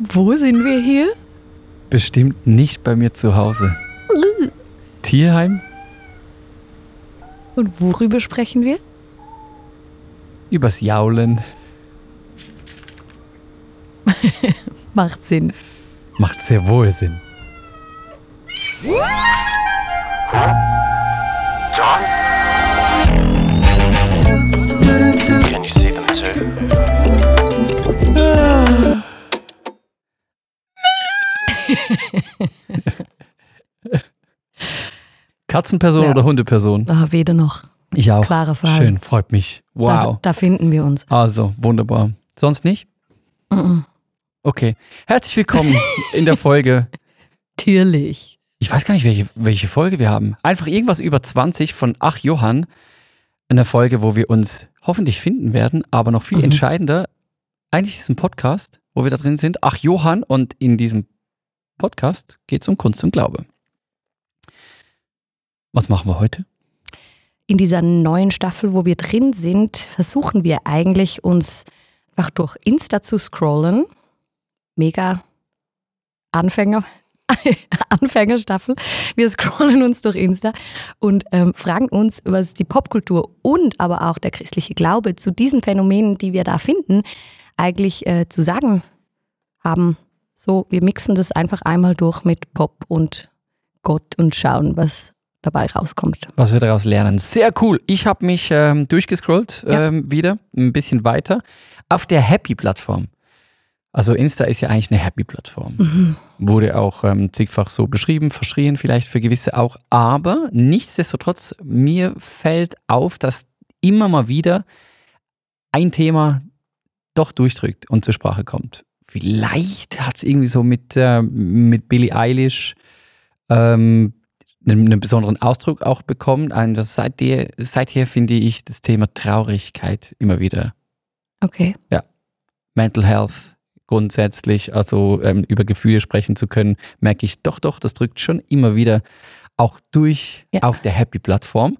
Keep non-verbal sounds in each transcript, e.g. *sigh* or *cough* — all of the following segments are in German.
Wo sind wir hier? Bestimmt nicht bei mir zu Hause. Tierheim? Und worüber sprechen wir? Übers Jaulen. *laughs* Macht Sinn. Macht sehr wohl Sinn. Katzenperson Ja. oder Hundeperson? Ah, weder noch. Ich auch. Klarer Fall. Schön, freut mich. Da, Wow. da finden wir uns. Also, wunderbar. Sonst nicht? Mhm. Okay. Herzlich willkommen in der Folge. *laughs* Natürlich. Ich weiß gar nicht, welche, welche Folge wir haben. Einfach irgendwas über 20 von Ach Johann. Eine Folge, wo wir uns hoffentlich finden werden, aber noch viel Mhm. entscheidender. Eigentlich ist es ein Podcast, wo wir da drin sind. Ach Johann und in diesem Podcast geht es um Kunst und Glaube. Was machen wir heute? In dieser neuen Staffel, wo wir drin sind, versuchen wir eigentlich uns einfach durch Insta zu scrollen. Mega Anfänger. *laughs* Anfängerstaffel. Wir scrollen uns durch Insta und ähm, fragen uns, was die Popkultur und aber auch der christliche Glaube zu diesen Phänomenen, die wir da finden, eigentlich äh, zu sagen haben. So, wir mixen das einfach einmal durch mit Pop und Gott und schauen, was dabei rauskommt. Was wir daraus lernen. Sehr cool. Ich habe mich ähm, durchgescrollt Ja. ähm, wieder, ein bisschen weiter, auf der Happy-Plattform. Also Insta ist ja eigentlich eine Happy-Plattform. Mhm. Wurde auch ähm, zigfach so beschrieben, verschrien vielleicht für gewisse auch. Aber nichtsdestotrotz, mir fällt auf, dass immer mal wieder ein Thema doch durchdrückt und zur Sprache kommt. Vielleicht hat es irgendwie so mit, äh, mit Billie Eilish ähm, einen, einen besonderen Ausdruck auch bekommen. Das seither, seither finde ich das Thema Traurigkeit immer wieder. Okay. Mental Health grundsätzlich, also ähm, über Gefühle sprechen zu können, merke ich doch, doch, das drückt schon immer wieder auch durch Ja. auf der Happy-Plattform.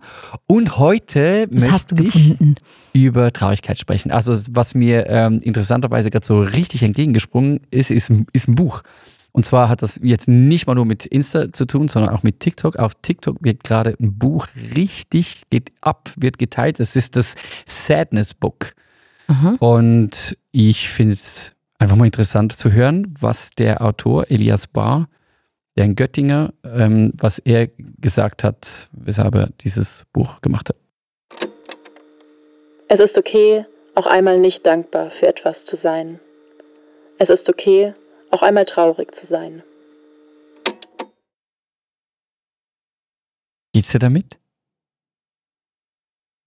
Und heute du möchte ich gefunden? über Traurigkeit sprechen. Also was mir ähm, interessanterweise gerade so richtig entgegengesprungen ist, ist, ist ein Buch. Und zwar hat das jetzt nicht mal nur mit Insta zu tun, sondern auch mit TikTok. Auf TikTok wird gerade ein Buch richtig geht ab, wird geteilt. Das ist das Sadness Book. Aha. Und ich finde es einfach mal interessant zu hören, was der Autor Elias Barr, der in Göttinger, ähm, was er gesagt hat, weshalb er dieses Buch gemacht hat. Es ist okay, auch einmal nicht dankbar für etwas zu sein. Es ist okay, auch einmal traurig zu sein. Geht's dir damit?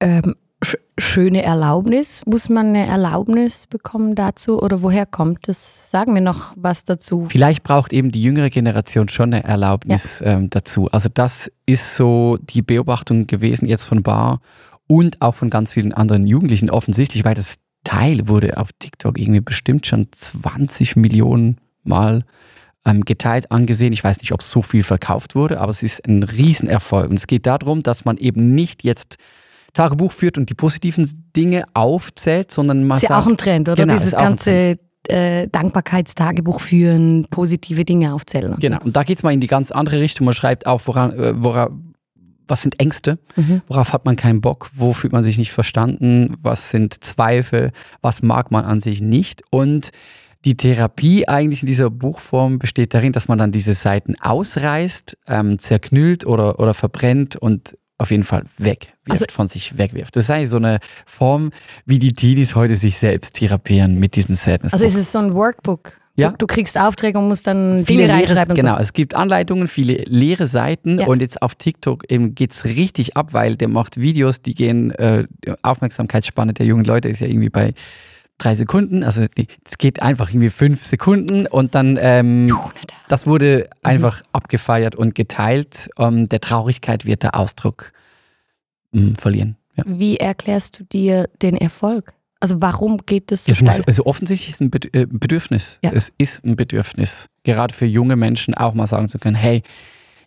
Ähm, sch schöne Erlaubnis. Muss man eine Erlaubnis bekommen dazu oder woher kommt das? Sagen wir noch was dazu. Vielleicht braucht eben die jüngere Generation schon eine Erlaubnis ähm, dazu. Also das ist so die Beobachtung gewesen jetzt von Bar und auch von ganz vielen anderen Jugendlichen offensichtlich, weil das Teil wurde auf TikTok irgendwie bestimmt schon 20 Millionen Mal ähm, geteilt angesehen. Ich weiß nicht, ob so viel verkauft wurde, aber es ist ein Riesenerfolg. Und es geht darum, dass man eben nicht jetzt Tagebuch führt und die positiven Dinge aufzählt, sondern man ist ja sagt, auch ein Trend, oder? Genau, Dieses ganze äh, Dankbarkeitstagebuch führen, positive Dinge aufzählen. Und Genau, und da geht es mal in die ganz andere Richtung. Man schreibt auf, woran, äh, wora, was sind Ängste, Mhm. worauf hat man keinen Bock, wo fühlt man sich nicht verstanden, was sind Zweifel, was mag man an sich nicht. Und die Therapie eigentlich in dieser Buchform besteht darin, dass man dann diese Seiten ausreißt, ähm, zerknüllt oder, oder verbrennt und auf jeden Fall wegwirft, Also- von sich wegwirft. Das ist eigentlich so eine Form, wie die Teenies heute sich selbst therapieren mit diesem Sadness. Also ist es so ein Workbook. Ja. Du, du kriegst Aufträge und musst dann viele Dinge reinschreiben. genau, es gibt Anleitungen, viele leere Seiten Ja. und jetzt auf TikTok eben geht's richtig ab, weil der macht Videos, die gehen, äh, Aufmerksamkeitsspanne der jungen Leute ist ja irgendwie bei drei Sekunden, also es geht einfach irgendwie fünf Sekunden und dann, ähm, das wurde Mhm. einfach abgefeiert und geteilt. Ähm, der Traurigkeit wird der Ausdruck mh, verlieren. Ja. Wie erklärst du dir den Erfolg? Also warum geht es so steil? also offensichtlich ist es ein äh, Bedürfnis. Ja. Es ist ein Bedürfnis. Gerade für junge Menschen auch mal sagen zu können, hey,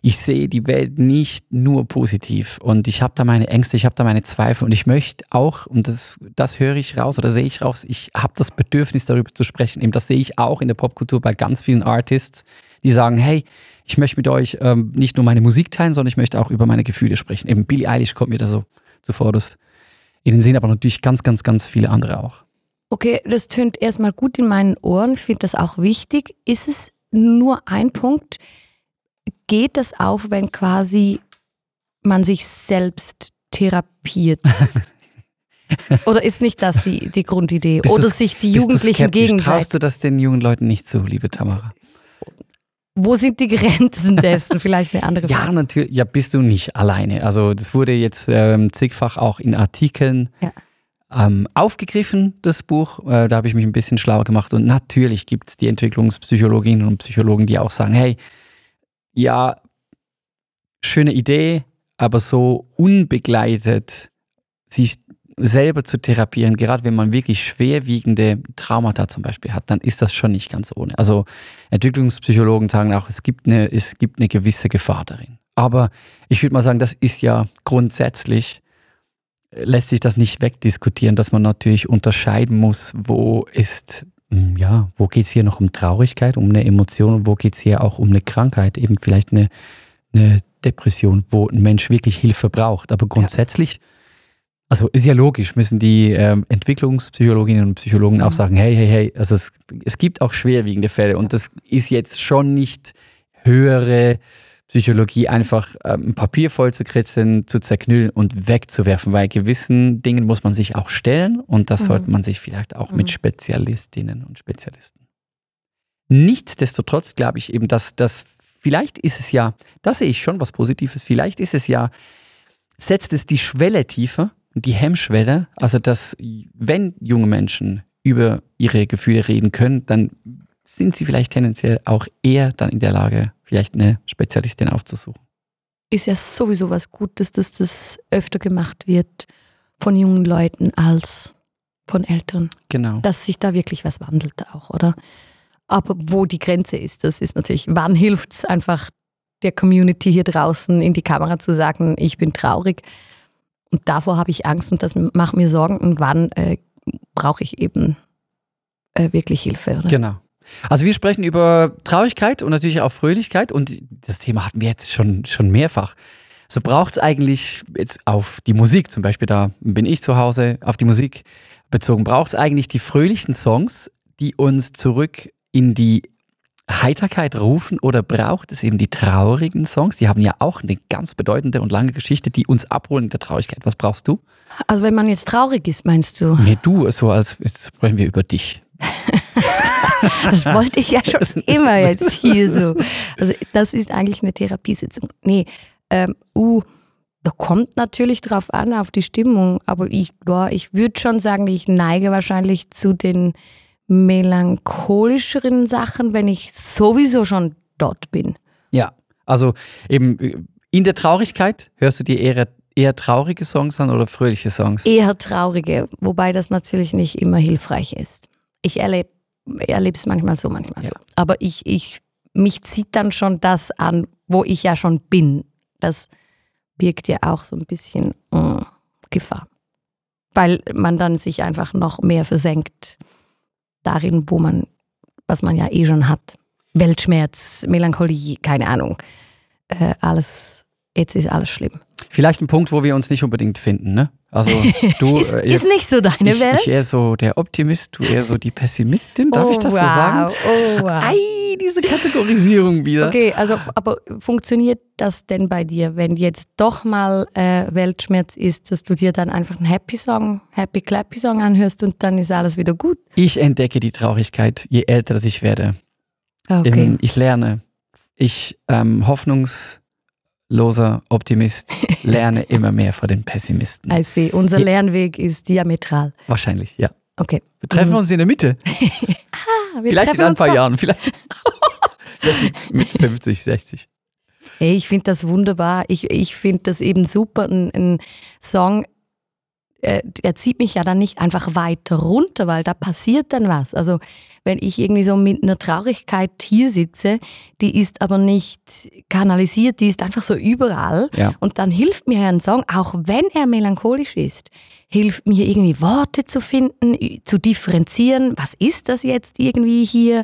ich sehe die Welt nicht nur positiv und ich habe da meine Ängste, ich habe da meine Zweifel und ich möchte auch, und das, das höre ich raus oder sehe ich raus, ich habe das Bedürfnis darüber zu sprechen. Eben das sehe ich auch in der Popkultur bei ganz vielen Artists, die sagen, hey, ich möchte mit euch ähm, nicht nur meine Musik teilen, sondern ich möchte auch über meine Gefühle sprechen. Eben Billie Eilish kommt mir da so zuvorderst in den Sinn, aber natürlich ganz, ganz, ganz viele andere auch. Okay, das tönt erstmal gut in meinen Ohren, finde das auch wichtig. Ist es nur ein Punkt? Geht das auf, wenn quasi man sich selbst therapiert? *laughs* Oder ist nicht das die, die Grundidee? Bist Oder sich die Jugendlichen gegenseitig. Traust du das den jungen Leuten nicht zu, liebe Tamara? Wo sind die Grenzen dessen? Vielleicht eine andere *laughs* Ja, Frage. natürlich. Ja, bist du nicht alleine. Also das wurde jetzt ähm, zigfach auch in Artikeln Ja. ähm, aufgegriffen, das Buch. Äh, da habe ich mich ein bisschen schlauer gemacht. Und natürlich gibt es die Entwicklungspsychologinnen und Psychologen, die auch sagen, hey, ja, schöne Idee, aber so unbegleitet sich selber zu therapieren, gerade wenn man wirklich schwerwiegende Traumata zum Beispiel hat, dann ist das schon nicht ganz ohne. Also Entwicklungspsychologen sagen auch, es gibt eine, es gibt eine gewisse Gefahr darin. Aber ich würde mal sagen, das ist ja grundsätzlich, äh, lässt sich das nicht wegdiskutieren, dass man natürlich unterscheiden muss, wo ist, ja, wo geht es hier noch um Traurigkeit, um eine Emotion? Wo geht es hier auch um eine Krankheit, eben vielleicht eine, eine Depression, wo ein Mensch wirklich Hilfe braucht. Aber grundsätzlich, also ist ja logisch, müssen die ähm, Entwicklungspsychologinnen und Psychologen auch sagen, hey, hey, hey, also es, es gibt auch schwerwiegende Fälle und das ist jetzt schon nicht höhere Psychologie, einfach ähm, ein Papier voll zu kritzeln, zu zerknüllen und wegzuwerfen, weil gewissen Dingen muss man sich auch stellen und das Mhm. sollte man sich vielleicht auch Mhm. mit Spezialistinnen und Spezialisten. Nichtsdestotrotz glaube ich eben, dass das, vielleicht ist es ja, da sehe ich schon was Positives, vielleicht ist es ja, setzt es die Schwelle tiefer, die Hemmschwelle, also dass wenn junge Menschen über ihre Gefühle reden können, dann sind sie vielleicht tendenziell auch eher dann in der Lage, vielleicht eine Spezialistin aufzusuchen. Ist ja sowieso was Gutes, dass das öfter gemacht wird von jungen Leuten als von Eltern. Genau. Dass sich da wirklich was wandelt auch, oder? Aber wo die Grenze ist, das ist natürlich, wann hilft es einfach der Community hier draußen in die Kamera zu sagen, ich bin traurig. Und davor habe ich Angst und das macht mir Sorgen. Und wann äh, brauche ich eben äh, wirklich Hilfe, oder? Genau. Also wir sprechen über Traurigkeit und natürlich auch Fröhlichkeit und das Thema hatten wir jetzt schon, schon mehrfach. So braucht es eigentlich jetzt auf die Musik, zum Beispiel da bin ich zu Hause, auf die Musik bezogen, braucht es eigentlich die fröhlichen Songs, die uns zurück in die Heiterkeit rufen oder braucht es eben die traurigen Songs? Die haben ja auch eine ganz bedeutende und lange Geschichte, die uns abholen in der Traurigkeit. Was brauchst du? Also wenn man jetzt traurig ist, meinst du? Nee, du, so als jetzt sprechen wir über dich. *laughs* Das wollte ich ja schon immer jetzt hier so. Also das ist eigentlich eine Therapiesitzung. Nee, ähm, uh, da kommt natürlich drauf an, auf die Stimmung. Aber ich, boah, ich würde schon sagen, ich neige wahrscheinlich zu den melancholischeren Sachen, wenn ich sowieso schon dort bin. Ja, also eben äh, in der Traurigkeit hörst du dir eher, eher traurige Songs an oder fröhliche Songs? Eher traurige, wobei das natürlich nicht immer hilfreich ist. Ich erlebe es manchmal so, manchmal so. Aber ich, ich, mich zieht dann schon das an, wo ich ja schon bin. Das birgt ja auch so ein bisschen äh, Gefahr. Weil man dann sich einfach noch mehr versenkt darin, wo man, was man ja eh schon hat. Weltschmerz, Melancholie, keine Ahnung. Äh, alles, jetzt ist alles schlimm. Vielleicht ein Punkt, wo wir uns nicht unbedingt finden, ne? Also *laughs* du Ist, äh, ist jetzt- nicht so deine ich, Welt? ich eher so der Optimist, du eher so die Pessimistin, darf Oh, ich das wow. so sagen? Oh, wow. Ei, diese Kategorisierung wieder. Okay, also aber funktioniert das denn bei dir, wenn jetzt doch mal äh, Weltschmerz ist, dass du dir dann einfach einen Happy Song, Happy Clappy Song anhörst und dann ist alles wieder gut? Ich entdecke die Traurigkeit, je älter ich werde. Okay. Eben, ich lerne. Ich, ähm, hoffnungsloser Optimist, lerne *laughs* immer mehr vor den Pessimisten. I see. Unser. Lernweg ist diametral. Wahrscheinlich, ja. Okay. Wir treffen uns in der Mitte. *laughs* Ah, Vielleicht in ein paar da. Jahren. Vielleicht, *laughs* Vielleicht mit, mit 50, 60. Hey, ich finde das wunderbar. Ich, ich finde das eben super, ein Song äh, er zieht mich ja dann nicht einfach weiter runter, weil da passiert dann was. Also wenn ich irgendwie so mit einer Traurigkeit hier sitze, die ist aber nicht kanalisiert, die ist einfach so überall. Ja. Und dann hilft mir ein Song, auch wenn er melancholisch ist, hilft mir irgendwie Worte zu finden, zu differenzieren. Was ist das jetzt irgendwie hier,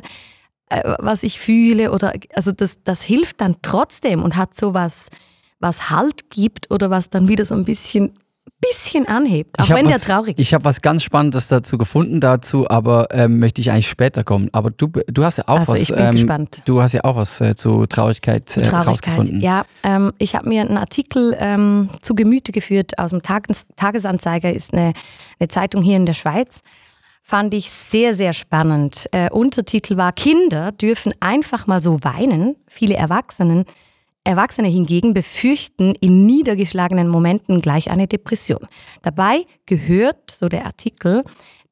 äh, was ich fühle? Oder also das, das hilft dann trotzdem und hat so was, was Halt gibt oder was dann wieder so ein bisschen bisschen anhebt, auch wenn der was, traurig ist. Ich habe was ganz Spannendes dazu gefunden, dazu, aber ähm, möchte ich eigentlich später kommen. Aber du, du hast ja auch Also was. ich bin ähm, gespannt. Du hast ja auch was äh, zu Traurigkeit, äh, Traurigkeit. rausgefunden. Ja, ähm, ich habe mir einen Artikel ähm, zu Gemüte geführt aus dem Tages Tagesanzeiger, ist eine, eine Zeitung hier in der Schweiz. Fand ich sehr, sehr spannend. Äh, Untertitel war Kinder dürfen einfach mal so weinen. Viele Erwachsenen, Erwachsene hingegen befürchten in niedergeschlagenen Momenten gleich eine Depression. Dabei gehört, so der Artikel,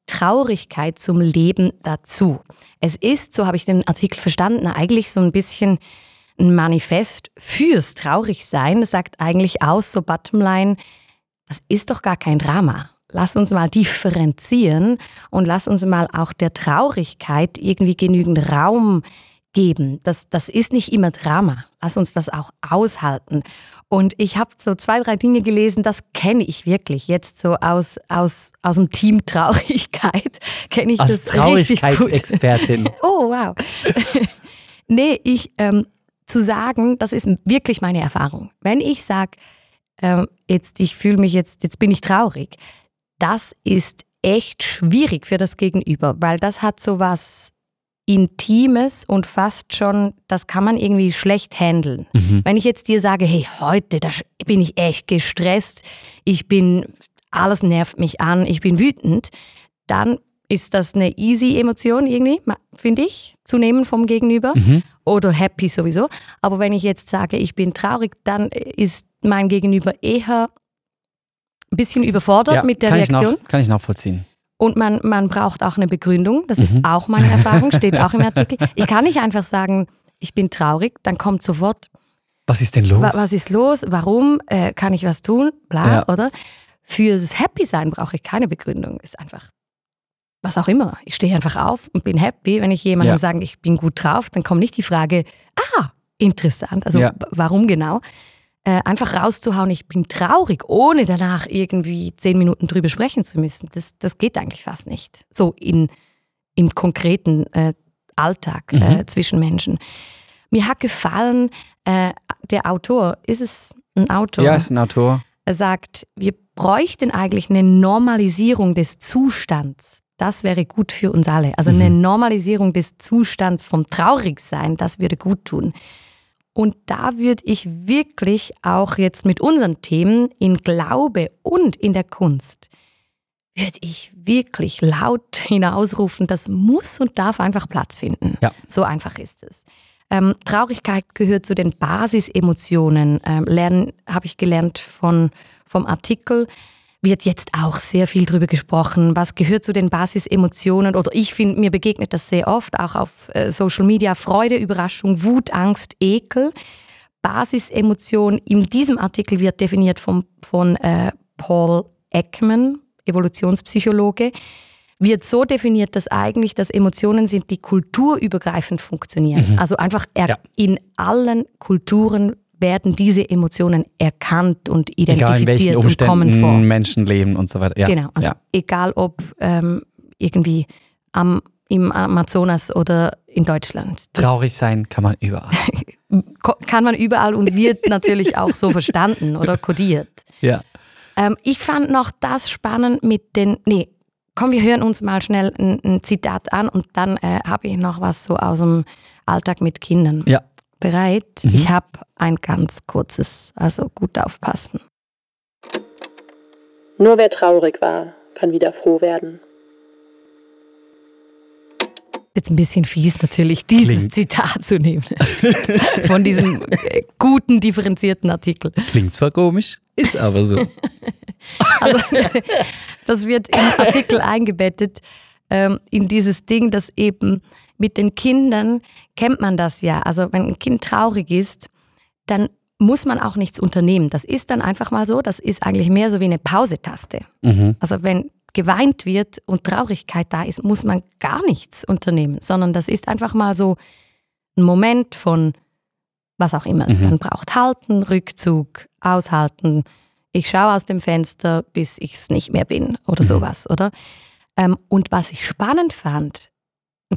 Traurigkeit zum Leben dazu. Es ist, so habe ich den Artikel verstanden, eigentlich so ein bisschen ein Manifest fürs Traurigsein. Das sagt eigentlich aus, so Bottomline, das ist doch gar kein Drama. Lass uns mal differenzieren und lass uns mal auch der Traurigkeit irgendwie genügend Raum geben. Das, das ist nicht immer Drama. Lass uns das auch aushalten. Und ich habe so zwei, drei Dinge gelesen, das kenne ich wirklich. Jetzt so aus, aus, aus dem Team Traurigkeit *laughs* kenne ich Als das. Traurigkeitsexpertin. *laughs* Oh, wow. *laughs* nee, ich, ähm, zu sagen, das ist wirklich meine Erfahrung. Wenn ich sage, ähm, jetzt, ich fühle mich jetzt, jetzt bin ich traurig, das ist echt schwierig für das Gegenüber, weil das hat so was Intimes und fast schon, das kann man irgendwie schlecht handeln. Wenn ich jetzt dir sage, hey, heute da bin ich echt gestresst, ich bin, alles nervt mich an, ich bin wütend, dann ist das eine easy Emotion irgendwie, finde ich, zu nehmen vom Gegenüber. Oder happy sowieso. Aber wenn ich jetzt sage, ich bin traurig, dann ist mein Gegenüber eher ein bisschen überfordert mit der kann Ich Reaktion. nach, kann ich nachvollziehen. Und man, man braucht auch eine Begründung. Das Mhm. ist auch meine Erfahrung, steht auch im *laughs* Artikel. Ich kann nicht einfach sagen, ich bin traurig, dann kommt sofort, Was ist denn los? wa was ist los, warum, äh, kann ich was tun, bla, Ja. oder? Fürs Happy sein brauche ich keine Begründung. Ist einfach, was auch immer. Ich stehe einfach auf und bin happy. Wenn ich jemandem Ja. sage, ich bin gut drauf, dann kommt nicht die Frage, ah, interessant, also Ja. warum genau? Äh, einfach rauszuhauen, ich bin traurig, ohne danach irgendwie zehn Minuten drüber sprechen zu müssen, das, das geht eigentlich fast nicht. So in, im konkreten äh, Alltag äh, zwischen Menschen. Mir hat gefallen, äh, der Autor, ist es ein Autor? ja, ist ein Autor. Er sagt, wir bräuchten eigentlich eine Normalisierung des Zustands. Das wäre gut für uns alle. Also eine Normalisierung des Zustands vom Traurigsein, das würde gut tun. Und da würde ich wirklich auch jetzt mit unseren Themen in Glaube und in der Kunst, würde ich wirklich laut *laughs* hinausrufen, das muss und darf einfach Platz finden. Ja. So einfach ist es. Ähm, Traurigkeit gehört zu den Basisemotionen. Ähm, lernen habe ich gelernt von, vom Artikel. Wird jetzt auch sehr viel drüber gesprochen. Was gehört zu den Basisemotionen? Oder ich finde, mir begegnet das sehr oft, auch auf äh, Social Media. Freude, Überraschung, Wut, Angst, Ekel. Basisemotion in diesem Artikel wird definiert vom, von äh, Paul Ekman, Evolutionspsychologe wird so definiert, dass eigentlich das Emotionen sind, die kulturübergreifend funktionieren. Also einfach Ja. in allen Kulturen werden diese Emotionen erkannt und identifiziert und kommen vor. Menschen leben und so weiter. Ja. Genau, also ja. egal ob ähm, irgendwie am, im Amazonas oder in Deutschland. Das Traurig sein kann man überall. *laughs* kann man überall und wird *laughs* natürlich auch so verstanden oder kodiert. ja. Ähm, ich fand noch das spannend mit den. Nee, komm, wir hören uns mal schnell ein, ein Zitat an und dann äh, habe ich noch was so aus dem Alltag mit Kindern. Ja. Bereit? Mhm. Ich habe ein ganz kurzes, also gut aufpassen. Nur wer traurig war, kann wieder froh werden. Jetzt ein bisschen fies natürlich, dieses Klingt. Zitat zu nehmen. *laughs* Von diesem äh, guten, differenzierten Artikel. Klingt zwar komisch, ist aber so. *laughs* Also, das wird im Artikel eingebettet ähm, in dieses Ding, dass eben mit den Kindern kennt man das ja. Also wenn ein Kind traurig ist, dann muss man auch nichts unternehmen. Das ist dann einfach mal so, das ist eigentlich mehr so wie eine Pausetaste. Mhm. Also wenn geweint wird und Traurigkeit da ist, muss man gar nichts unternehmen, sondern das ist einfach mal so ein Moment von was auch immer es Mhm. dann braucht. Halten, Rückzug, aushalten. Ich schaue aus dem Fenster, bis ich es nicht mehr bin oder Mhm. sowas, oder? Ähm, und was ich spannend fand,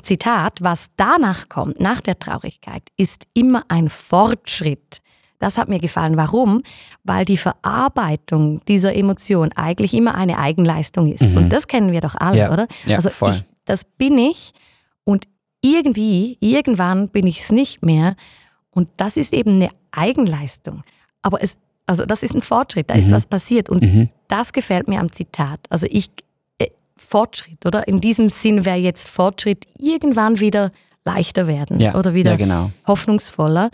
Zitat, was danach kommt, nach der Traurigkeit, ist immer ein Fortschritt. Das hat mir gefallen. Warum? Weil die Verarbeitung dieser Emotion eigentlich immer eine Eigenleistung ist. Mhm. Und das kennen wir doch alle, Ja. oder? Ja, also. Ich, das bin ich und irgendwie, irgendwann bin ich es nicht mehr. Und das ist eben eine Eigenleistung. Aber es, also das ist ein Fortschritt, da ist Mhm. was passiert. Und Mhm. das gefällt mir am Zitat. Also ich, Fortschritt, oder? In diesem Sinn wäre jetzt Fortschritt irgendwann wieder leichter werden Ja. oder wieder ja, genau. hoffnungsvoller.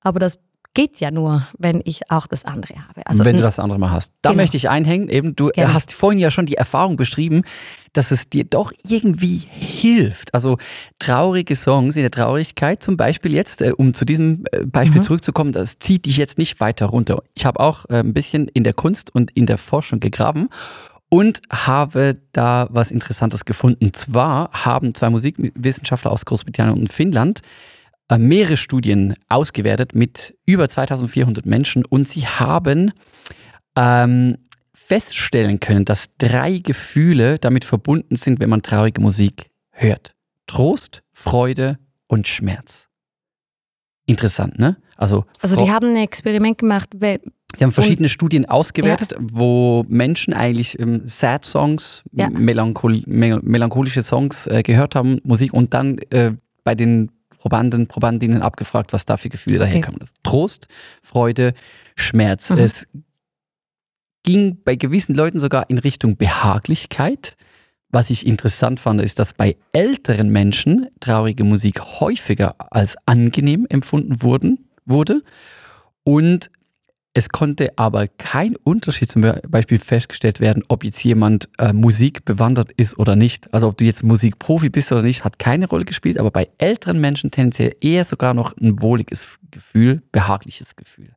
Aber das geht ja nur, wenn ich auch das andere habe. Also wenn du das andere mal hast. Da Genau. möchte ich einhängen, eben, du Genau. hast vorhin ja schon die Erfahrung beschrieben, dass es dir doch irgendwie hilft. Also traurige Songs in der Traurigkeit, zum Beispiel jetzt, äh, um zu diesem äh, Beispiel Mhm. zurückzukommen, das zieht dich jetzt nicht weiter runter. Ich habe auch ein bisschen in der Kunst und in der Forschung gegraben und habe da was Interessantes gefunden. Zwar haben zwei Musikwissenschaftler aus Großbritannien und Finnland äh, mehrere Studien ausgewertet mit über 2400 Menschen und sie haben ähm, feststellen können, dass drei Gefühle damit verbunden sind, wenn man traurige Musik hört. Trost, Freude und Schmerz. Interessant, ne? Also, also die haben ein Experiment gemacht, Sie haben verschiedene Studien ausgewertet, wo Menschen eigentlich ähm, Sad Songs, Ja. melanchol mel melancholische Songs äh, gehört haben, Musik und dann äh, bei den Probanden, Probandinnen abgefragt, was da für Gefühle Okay. ist Trost, Freude, Schmerz. Mhm. Es ging bei gewissen Leuten sogar in Richtung Behaglichkeit. Was ich interessant fand, ist, dass bei älteren Menschen traurige Musik häufiger als angenehm empfunden wurden, wurde. Und es konnte aber kein Unterschied zum Beispiel festgestellt werden, ob jetzt jemand äh, Musik bewandert ist oder nicht. Also ob du jetzt Musikprofi bist oder nicht, hat keine Rolle gespielt, aber bei älteren Menschen tendenziell eher sogar noch ein wohliges Gefühl, behagliches Gefühl.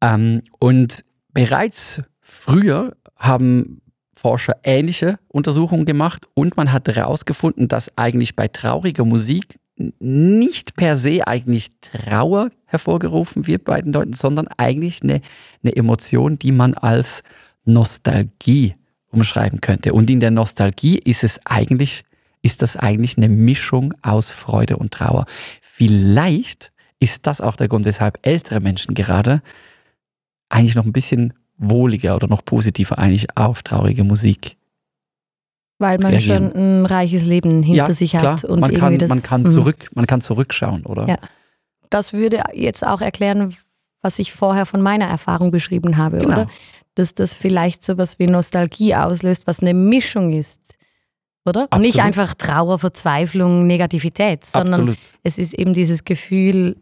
Ähm, und bereits früher haben Forscher ähnliche Untersuchungen gemacht und man hat herausgefunden, dass eigentlich bei trauriger Musik nicht per se eigentlich Trauer hervorgerufen wird bei den Leuten, sondern eigentlich eine, eine Emotion, die man als Nostalgie umschreiben könnte. Und in der Nostalgie ist es eigentlich, ist das eigentlich eine Mischung aus Freude und Trauer. Vielleicht ist das auch der Grund, weshalb ältere Menschen gerade eigentlich noch ein bisschen wohliger oder noch positiver eigentlich auf traurige Musik weil man reagieren. schon ein reiches Leben hinter sich klar. hat und man irgendwie kann, das man kann Mhm. zurück, man kann zurückschauen, oder? Ja. Das würde jetzt auch erklären, was ich vorher von meiner Erfahrung beschrieben habe, Genau. oder? Dass das vielleicht sowas wie Nostalgie auslöst, was eine Mischung ist, oder? Und nicht Absolut. einfach Trauer, Verzweiflung, Negativität, sondern Absolut. es ist eben dieses Gefühl,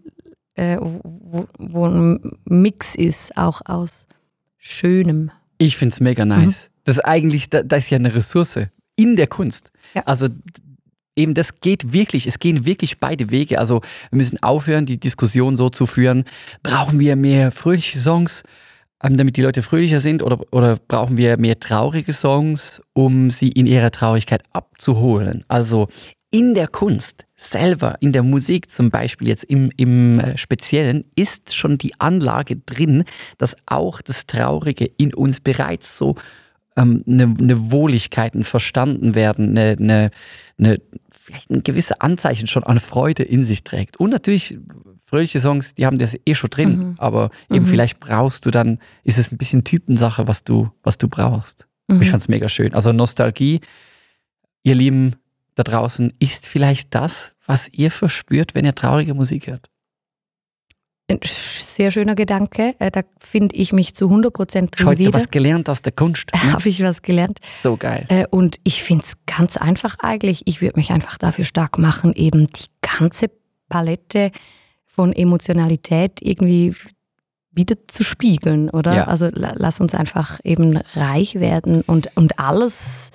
äh, wo, wo ein Mix ist, auch aus Schönem. Ich finde es mega nice. Das ist eigentlich, da, da ist ja eine Ressource in der Kunst. Ja. Also eben das geht wirklich, es gehen wirklich beide Wege. Also wir müssen aufhören, die Diskussion so zu führen, brauchen wir mehr fröhliche Songs, ähm, damit die Leute fröhlicher sind oder, oder brauchen wir mehr traurige Songs, um sie in ihrer Traurigkeit abzuholen. Also in der Kunst selber, in der Musik zum Beispiel jetzt im, im äh, Speziellen, ist schon die Anlage drin, dass auch das Traurige in uns bereits so ähm, eine, eine Wohligkeiten verstanden werden, eine, eine, eine, vielleicht ein gewisse Anzeichen schon an Freude in sich trägt. Und natürlich fröhliche Songs, die haben das eh schon drin, Mhm. aber eben Mhm. vielleicht brauchst du dann, ist es ein bisschen Typensache, was du, was du brauchst. Mhm. Ich fand's mega schön. Also Nostalgie, ihr Lieben da draußen, ist vielleicht das, was ihr verspürt, wenn ihr traurige Musik hört. Ein sehr schöner Gedanke. Äh, Da finde ich mich zu 100 Prozent drin Heute wieder. was gelernt aus der Kunst. Ne? *laughs* Habe ich was gelernt. So geil. Äh, Und ich finde es ganz einfach eigentlich. Ich würde mich einfach dafür stark machen, eben die ganze Palette von Emotionalität irgendwie wieder zu spiegeln, oder? Ja. Also la- lass uns einfach eben reich werden und, und alles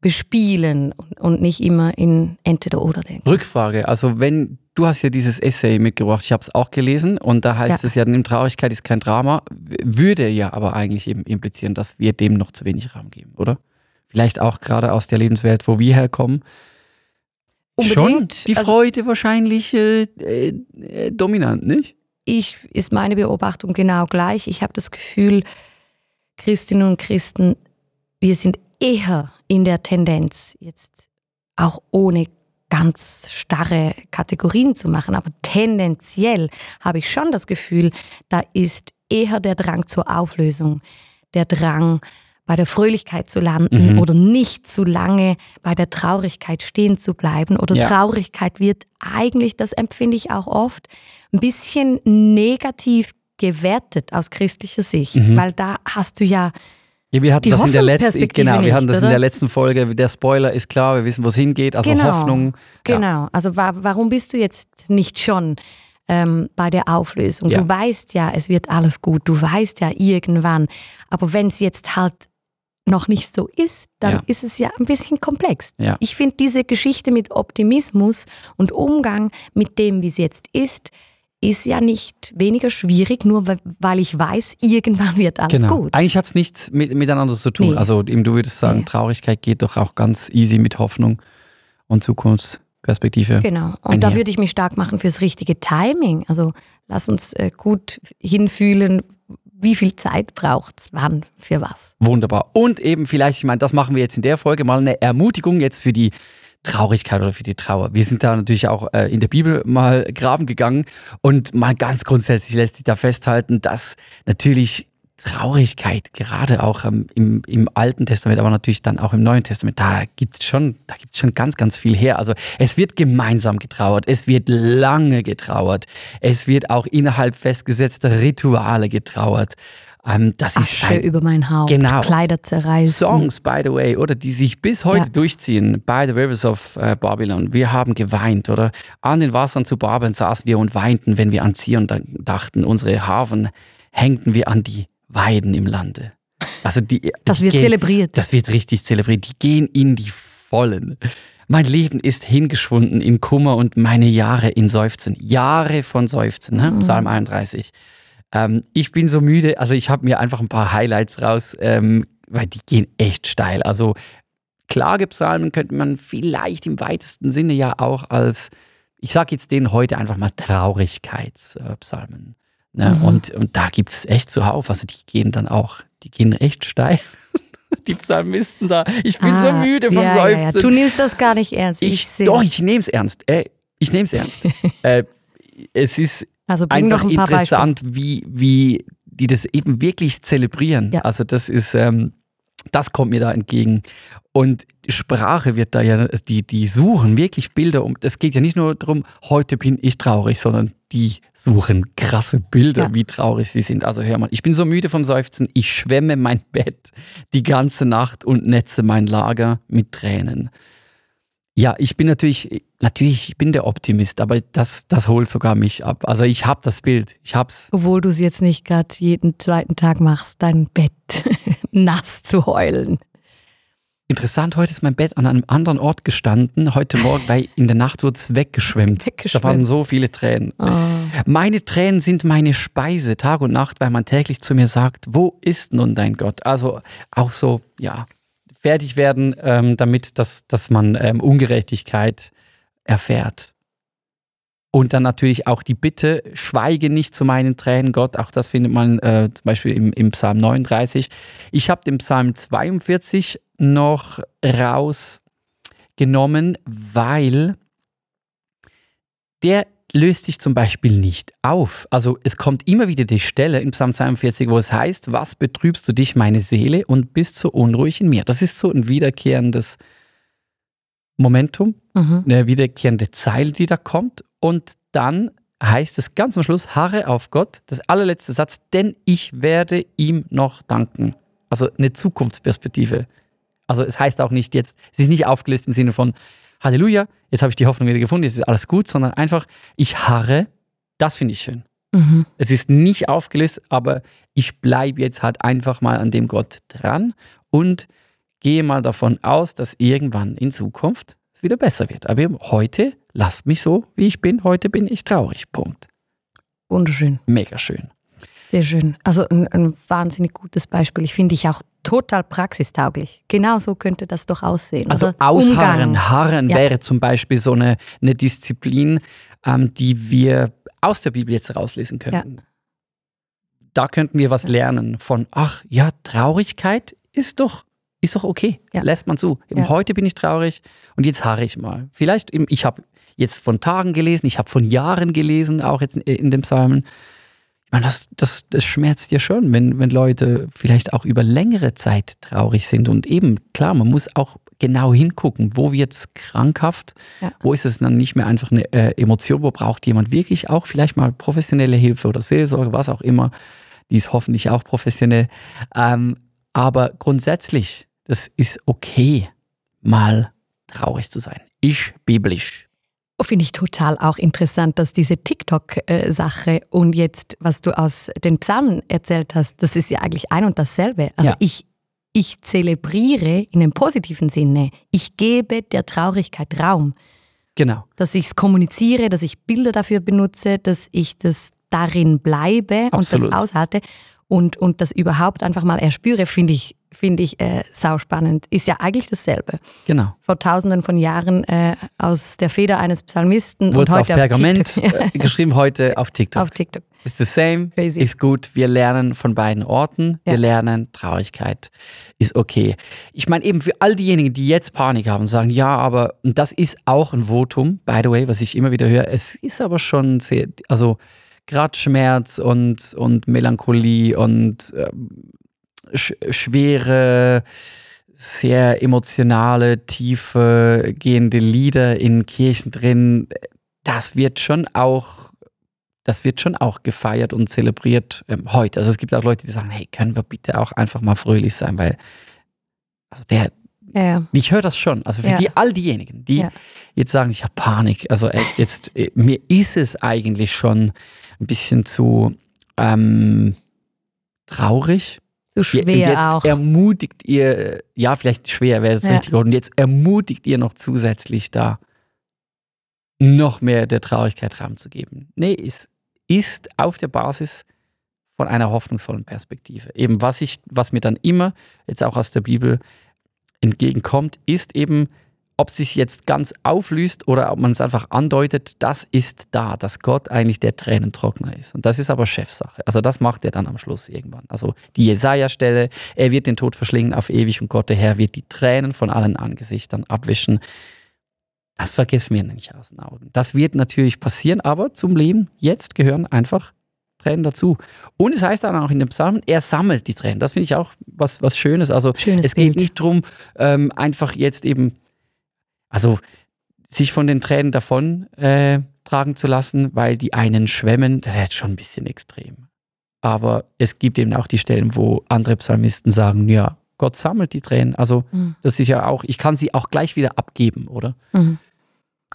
bespielen und, nicht immer in entweder oder denken. Rückfrage, also wenn du hast ja dieses Essay mitgebracht, ich habe es auch gelesen und da heißt Ja. es ja, nimm Traurigkeit ist kein Drama, würde ja aber eigentlich eben implizieren, dass wir dem noch zu wenig Raum geben, oder? Vielleicht auch gerade aus der Lebenswelt, wo wir herkommen. Unbedingt. Schon die Also- Freude wahrscheinlich äh, äh, äh, dominant, nicht? ich ist meine Beobachtung genau gleich. Ich habe das Gefühl, Christinnen und Christen, wir sind eher in der Tendenz, jetzt auch ohne ganz starre Kategorien zu machen, aber tendenziell habe ich schon das Gefühl, da ist eher der Drang zur Auflösung, der Drang bei der Fröhlichkeit zu landen Mhm. oder nicht zu lange bei der Traurigkeit stehen zu bleiben. Oder Ja. Traurigkeit wird eigentlich, das empfinde ich auch oft, ein bisschen negativ gewertet aus christlicher Sicht, Mhm. weil da hast du ja Ja, wir hatten Die das in der letzten, genau, wir hatten nicht, das in oder? der letzten Folge. Der Spoiler ist klar, wir wissen, wo es hingeht. Also Genau. Hoffnung. Ja. Genau, also wa warum bist du jetzt nicht schon ähm, bei der Auflösung? Ja. Du weißt ja, es wird alles gut, du weißt ja irgendwann, aber wenn es jetzt halt noch nicht so ist, dann Ja. ist es ja ein bisschen komplex. Ich finde diese Geschichte mit Optimismus und Umgang mit dem, wie es jetzt ist, ist ja nicht weniger schwierig, nur weil- ich weiß, irgendwann wird alles Genau. gut. Eigentlich hat es nichts mit, miteinander zu tun. Nee. Also eben, du würdest sagen, Nee. Traurigkeit geht doch auch ganz easy mit Hoffnung und Zukunftsperspektive. Genau. Und Ein da würde ich mich stark machen fürs richtige Timing. Also lass uns äh, gut hinfühlen, wie viel Zeit braucht es wann für was. Wunderbar. Und eben vielleicht, ich meine, das machen wir jetzt in der Folge mal eine Ermutigung jetzt für die Traurigkeit oder für die Trauer. Wir sind da natürlich auch äh, in der Bibel mal graben gegangen und mal ganz grundsätzlich lässt sich da festhalten, dass natürlich Traurigkeit, gerade auch ähm, im, im Alten Testament, aber natürlich dann auch im Neuen Testament, da gibt es schon, da gibt's schon ganz, ganz viel her. Also es wird gemeinsam getrauert, es wird lange getrauert, es wird auch innerhalb festgesetzter Rituale getrauert. Ähm, das ist Asche ein, über mein Haupt, Genau. Kleider zerreißen. Songs, by the way, oder die sich bis heute Ja. durchziehen. By the Rivers of äh, Babylon. Wir haben geweint, oder? An den Wassern zu Babeln saßen wir und weinten, wenn wir an Zion da- dachten. Unsere Hafen hängten wir an die Weiden im Lande. Also die, Das wird gehen, zelebriert. Das wird richtig zelebriert. Die gehen in die Vollen. Mein Leben ist hingeschwunden in Kummer und meine Jahre in Seufzen. Jahre von Seufzen, ne? Psalm 31. Ähm, ich bin so müde, also ich habe mir einfach ein paar Highlights raus, ähm, weil die gehen echt steil. Also Klagepsalmen könnte man vielleicht im weitesten Sinne ja auch als, ich sage jetzt denen heute einfach mal Traurigkeitspsalmen. Ne? Mhm. Und, und da gibt es echt zuhauf, also die gehen dann auch, die gehen echt steil. *laughs* Die Psalmisten da. Ich bin so Ah, müde vom ja, ja, ja. Seufzen. Du nimmst das gar nicht ernst. Ich, Ich, doch, ich nehme es ernst. Äh, ich nehme es ernst. *laughs* äh, es ist Also einfach ein paar Beispiele. interessant, wie, wie die das eben wirklich zelebrieren. Ja. Also das ist, ähm, das kommt mir da entgegen. Und Sprache wird da ja, die, die suchen wirklich Bilder um. Es geht ja nicht nur darum, heute bin ich traurig, sondern die suchen krasse Bilder, Ja. wie traurig sie sind. Also hör mal, ich bin so müde vom Seufzen, ich schwemme mein Bett die ganze Nacht und netze mein Lager mit Tränen. Ja, ich bin natürlich, natürlich, ich bin der Optimist, aber das, das holt sogar mich ab. Also ich habe das Bild, ich hab's. Obwohl du es jetzt nicht gerade jeden zweiten Tag machst, dein Bett *laughs* nass zu heulen. Interessant, heute ist mein Bett an einem anderen Ort gestanden, heute Morgen, weil in der Nacht wurde es weggeschwemmt. Weggeschwemmt. Da waren so viele Tränen. Oh. Meine Tränen sind meine Speise, Tag und Nacht, weil man täglich zu mir sagt, wo ist nun dein Gott? Also auch so, ja, fertig werden, ähm, damit, dass, dass man ähm, Ungerechtigkeit erfährt. Und dann natürlich auch die Bitte, schweige nicht zu meinen Tränen, Gott. Auch das findet man äh, zum Beispiel im, im Psalm 39. Ich habe den Psalm 42 noch rausgenommen, weil der löst sich zum Beispiel nicht auf. Also es kommt immer wieder die Stelle in Psalm 42, wo es heißt, was betrübst du dich, meine Seele, und bist so unruhig in mir. Das ist so ein wiederkehrendes Momentum, Mhm. eine wiederkehrende Zeile, die da kommt. Und dann heißt es ganz am Schluss, harre auf Gott, das allerletzte Satz, denn ich werde ihm noch danken. Also eine Zukunftsperspektive. Also es heißt auch nicht jetzt, es ist nicht aufgelistet im Sinne von Halleluja, jetzt habe ich die Hoffnung wieder gefunden, jetzt ist alles gut, sondern einfach, ich harre, das finde ich schön. Mhm. Es ist nicht aufgelistet, aber ich bleibe jetzt halt einfach mal an dem Gott dran und gehe mal davon aus, dass irgendwann in Zukunft es wieder besser wird. Aber eben heute lasst mich so, wie ich bin. Heute bin ich traurig. Punkt. Wunderschön. Mega schön. Sehr schön. Also ein, ein wahnsinnig gutes Beispiel. Ich finde ich auch total praxistauglich. Genau so könnte das doch aussehen. Also oder? ausharren, Umgang. harren Ja. wäre zum Beispiel so eine, eine Disziplin, ähm, die wir aus der Bibel jetzt rauslesen könnten. Da könnten wir was lernen von, ach ja, Traurigkeit ist doch, ist doch okay. Ja. Lässt man zu. Eben Ja. heute bin ich traurig und jetzt harre ich mal. Vielleicht, ich habe jetzt von Tagen gelesen, ich habe von Jahren gelesen, auch jetzt in, in dem Psalmen. Meine, das, das, das schmerzt ja schon, wenn, wenn Leute vielleicht auch über längere Zeit traurig sind. Und eben, klar, man muss auch genau hingucken, wo wird es krankhaft, Ja. wo ist es dann nicht mehr einfach eine äh, Emotion, wo braucht jemand wirklich auch vielleicht mal professionelle Hilfe oder Seelsorge, was auch immer. Die ist hoffentlich auch professionell. Ähm, aber grundsätzlich, das ist okay, mal traurig zu sein. Ich biblisch. Finde ich total auch interessant, dass diese TikTok-Sache und jetzt, was du aus den Psalmen erzählt hast, das ist ja eigentlich ein und dasselbe. Also Ja. ich, ich zelebriere in einem positiven Sinne. Ich gebe der Traurigkeit Raum. Genau. Dass ich es kommuniziere, dass ich Bilder dafür benutze, dass ich das darin bleibe Absolut. und das aushalte und, und das überhaupt einfach mal erspüre, finde ich, finde ich äh, sauspannend. Ist ja eigentlich dasselbe. Genau. Vor tausenden von Jahren äh, aus der Feder eines Psalmisten Wurde und auf Pergament TikTok. äh, *laughs* geschrieben, heute auf TikTok. auf TikTok. Ist the same, Crazy. ist gut. Wir lernen von beiden Orten. Wir Ja. lernen Traurigkeit. Ist okay. Ich meine eben für all diejenigen, die jetzt Panik haben und sagen, ja, aber, und das ist auch ein Votum, by the way, was ich immer wieder höre, es ist aber schon sehr, also gerade Schmerz und, und Melancholie und ähm, sch schwere, sehr emotionale, tiefe, gehende Lieder in Kirchen drin, das wird schon auch das wird schon auch gefeiert und zelebriert ähm, heute. Also es gibt auch Leute, die sagen, hey, können wir bitte auch einfach mal fröhlich sein, weil also der, Ja, ich höre das schon. Also für Ja. die all diejenigen, die Ja. jetzt sagen, ich habe Panik, also echt jetzt äh, mir ist es eigentlich schon ein bisschen zu ähm, traurig. So Ja, schwer und jetzt auch. ermutigt ihr, ja, vielleicht schwer wäre das Ja. richtige Wort, und jetzt ermutigt ihr noch zusätzlich da, noch mehr der Traurigkeit Raum zu geben. Nee, es ist auf der Basis von einer hoffnungsvollen Perspektive. Eben was ich, was mir dann immer, jetzt auch aus der Bibel, entgegenkommt, ist eben, ob es sich jetzt ganz auflöst oder ob man es einfach andeutet, das ist da, dass Gott eigentlich der Tränentrockner ist. Und das ist aber Chefsache. Also das macht er dann am Schluss irgendwann. Also die Jesaja-Stelle, er wird den Tod verschlingen auf ewig und Gott der Herr wird die Tränen von allen Angesichtern abwischen. Das vergessen wir nicht aus den Augen. Das wird natürlich passieren, aber zum Leben jetzt gehören einfach Tränen dazu. Und es heißt dann auch in den Psalmen, er sammelt die Tränen. Das finde ich auch was, was Schönes. Also Schönes es geht Bild. nicht darum, ähm, einfach jetzt eben, also sich von den Tränen davon äh, tragen zu lassen, weil die einen schwemmen, das ist schon ein bisschen extrem. Aber es gibt eben auch die Stellen, wo andere Psalmisten sagen, ja, Gott sammelt die Tränen. Also Mhm. das ist ja auch, ich kann sie auch gleich wieder abgeben, oder? Mhm.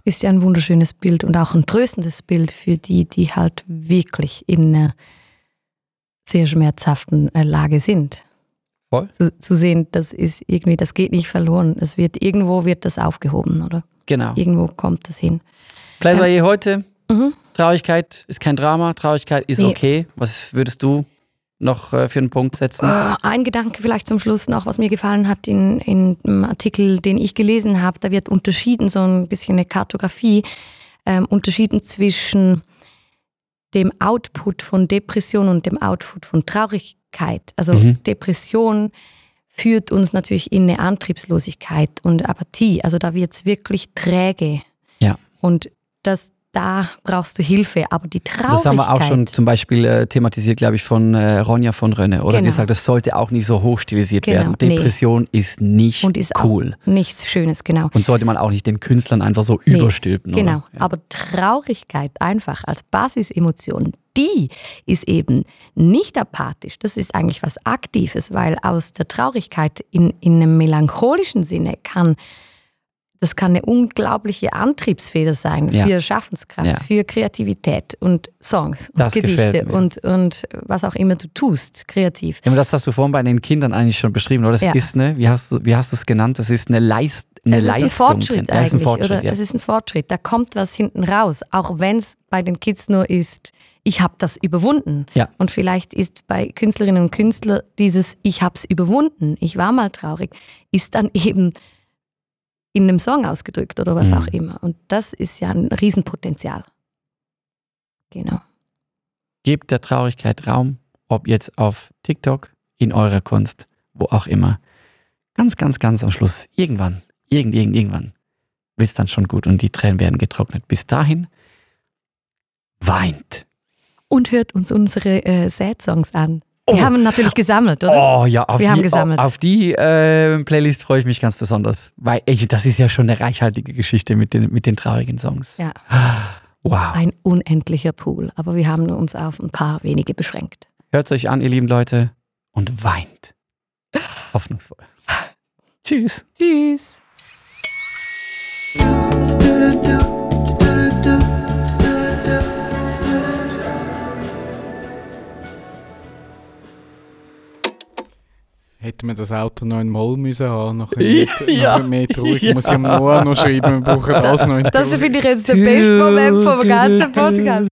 Ist ja ein wunderschönes Bild und auch ein tröstendes Bild für die, die halt wirklich in einer sehr schmerzhaften äh, Lage sind. Voll. Zu, zu sehen, das ist irgendwie, das geht nicht verloren. Es wird irgendwo wird das aufgehoben, oder? Genau. Irgendwo kommt das hin. Plädoyer heute, Mhm. Traurigkeit ist kein Drama, Traurigkeit ist Nee. okay. Was würdest du noch äh, für einen Punkt setzen? Äh, Ein Gedanke vielleicht zum Schluss noch, was mir gefallen hat in, in einem Artikel, den ich gelesen habe. Da wird unterschieden, so ein bisschen eine Kartografie, ähm, unterschieden zwischen dem Output von Depression und dem Output von Traurigkeit. Also Mhm. Depression führt uns natürlich in eine Antriebslosigkeit und Apathie. Also da wird es wirklich träge. Ja. Und das, da brauchst du Hilfe. Aber die Traurigkeit. Das haben wir auch schon zum Beispiel äh, thematisiert, glaube ich, von äh, Ronja von Rönne. Oder die Genau. sagt, das sollte auch nicht so hochstilisiert Genau, werden. nee. Depression ist nicht Und ist cool. Nichts Schönes, genau. Und sollte man auch nicht den Künstlern einfach so Nee, überstülpen. Genau? Ja. aber Traurigkeit einfach als Basisemotion, die ist eben nicht apathisch, das ist eigentlich was Aktives, weil aus der Traurigkeit in, in einem melancholischen Sinne kann das kann eine unglaubliche Antriebsfeder sein Ja. für Schaffenskraft, Ja. für Kreativität und Songs und Das Gedichte und, und was auch immer du tust, kreativ. Ja, das hast du vorhin bei den Kindern eigentlich schon beschrieben, oder? Das Ja. ist eine, wie hast du, wie hast du es genannt? Das ist eine, Leist, eine es ist Leistung. ein Fortschritt ist ein eigentlich, Fortschritt. Es ist ein Fortschritt. Da kommt was hinten raus, auch wenn es bei den Kids nur ist, ich habe das überwunden. Ja. Und vielleicht ist bei Künstlerinnen und Künstlern dieses Ich habe es überwunden, ich war mal traurig, ist dann eben in einem Song ausgedrückt oder was Mhm. auch immer. Und das ist ja ein Riesenpotenzial. Genau. Gebt der Traurigkeit Raum, ob jetzt auf TikTok, in eurer Kunst, wo auch immer. Ganz, ganz, ganz am Schluss, irgendwann, irgend, irgend, irgendwann, wird es dann schon gut und die Tränen werden getrocknet. Bis dahin, weint. Und hört uns unsere äh, Sad-Songs an. Oh. Wir haben natürlich gesammelt, oder? Oh ja, auf Wir die, haben gesammelt. auf die äh, Playlist freue ich mich ganz besonders. Weil ey, das ist ja schon eine reichhaltige Geschichte mit den, mit den traurigen Songs. Ja. *gasps* Wow. Ein unendlicher Pool. Aber wir haben uns auf ein paar wenige beschränkt. Hört euch an, ihr lieben Leute, und weint. *gasps* Hoffnungsvoll. Tschüss. Tschüss. Hätte man das Auto noch in Moll müssen haben, noch ein *laughs* bisschen Ja. noch mehr traurig. Ja. Ich muss ja morgen noch schreiben, wir brauchen das noch in Das finde ich jetzt der beste Moment vom ganzen Podcast.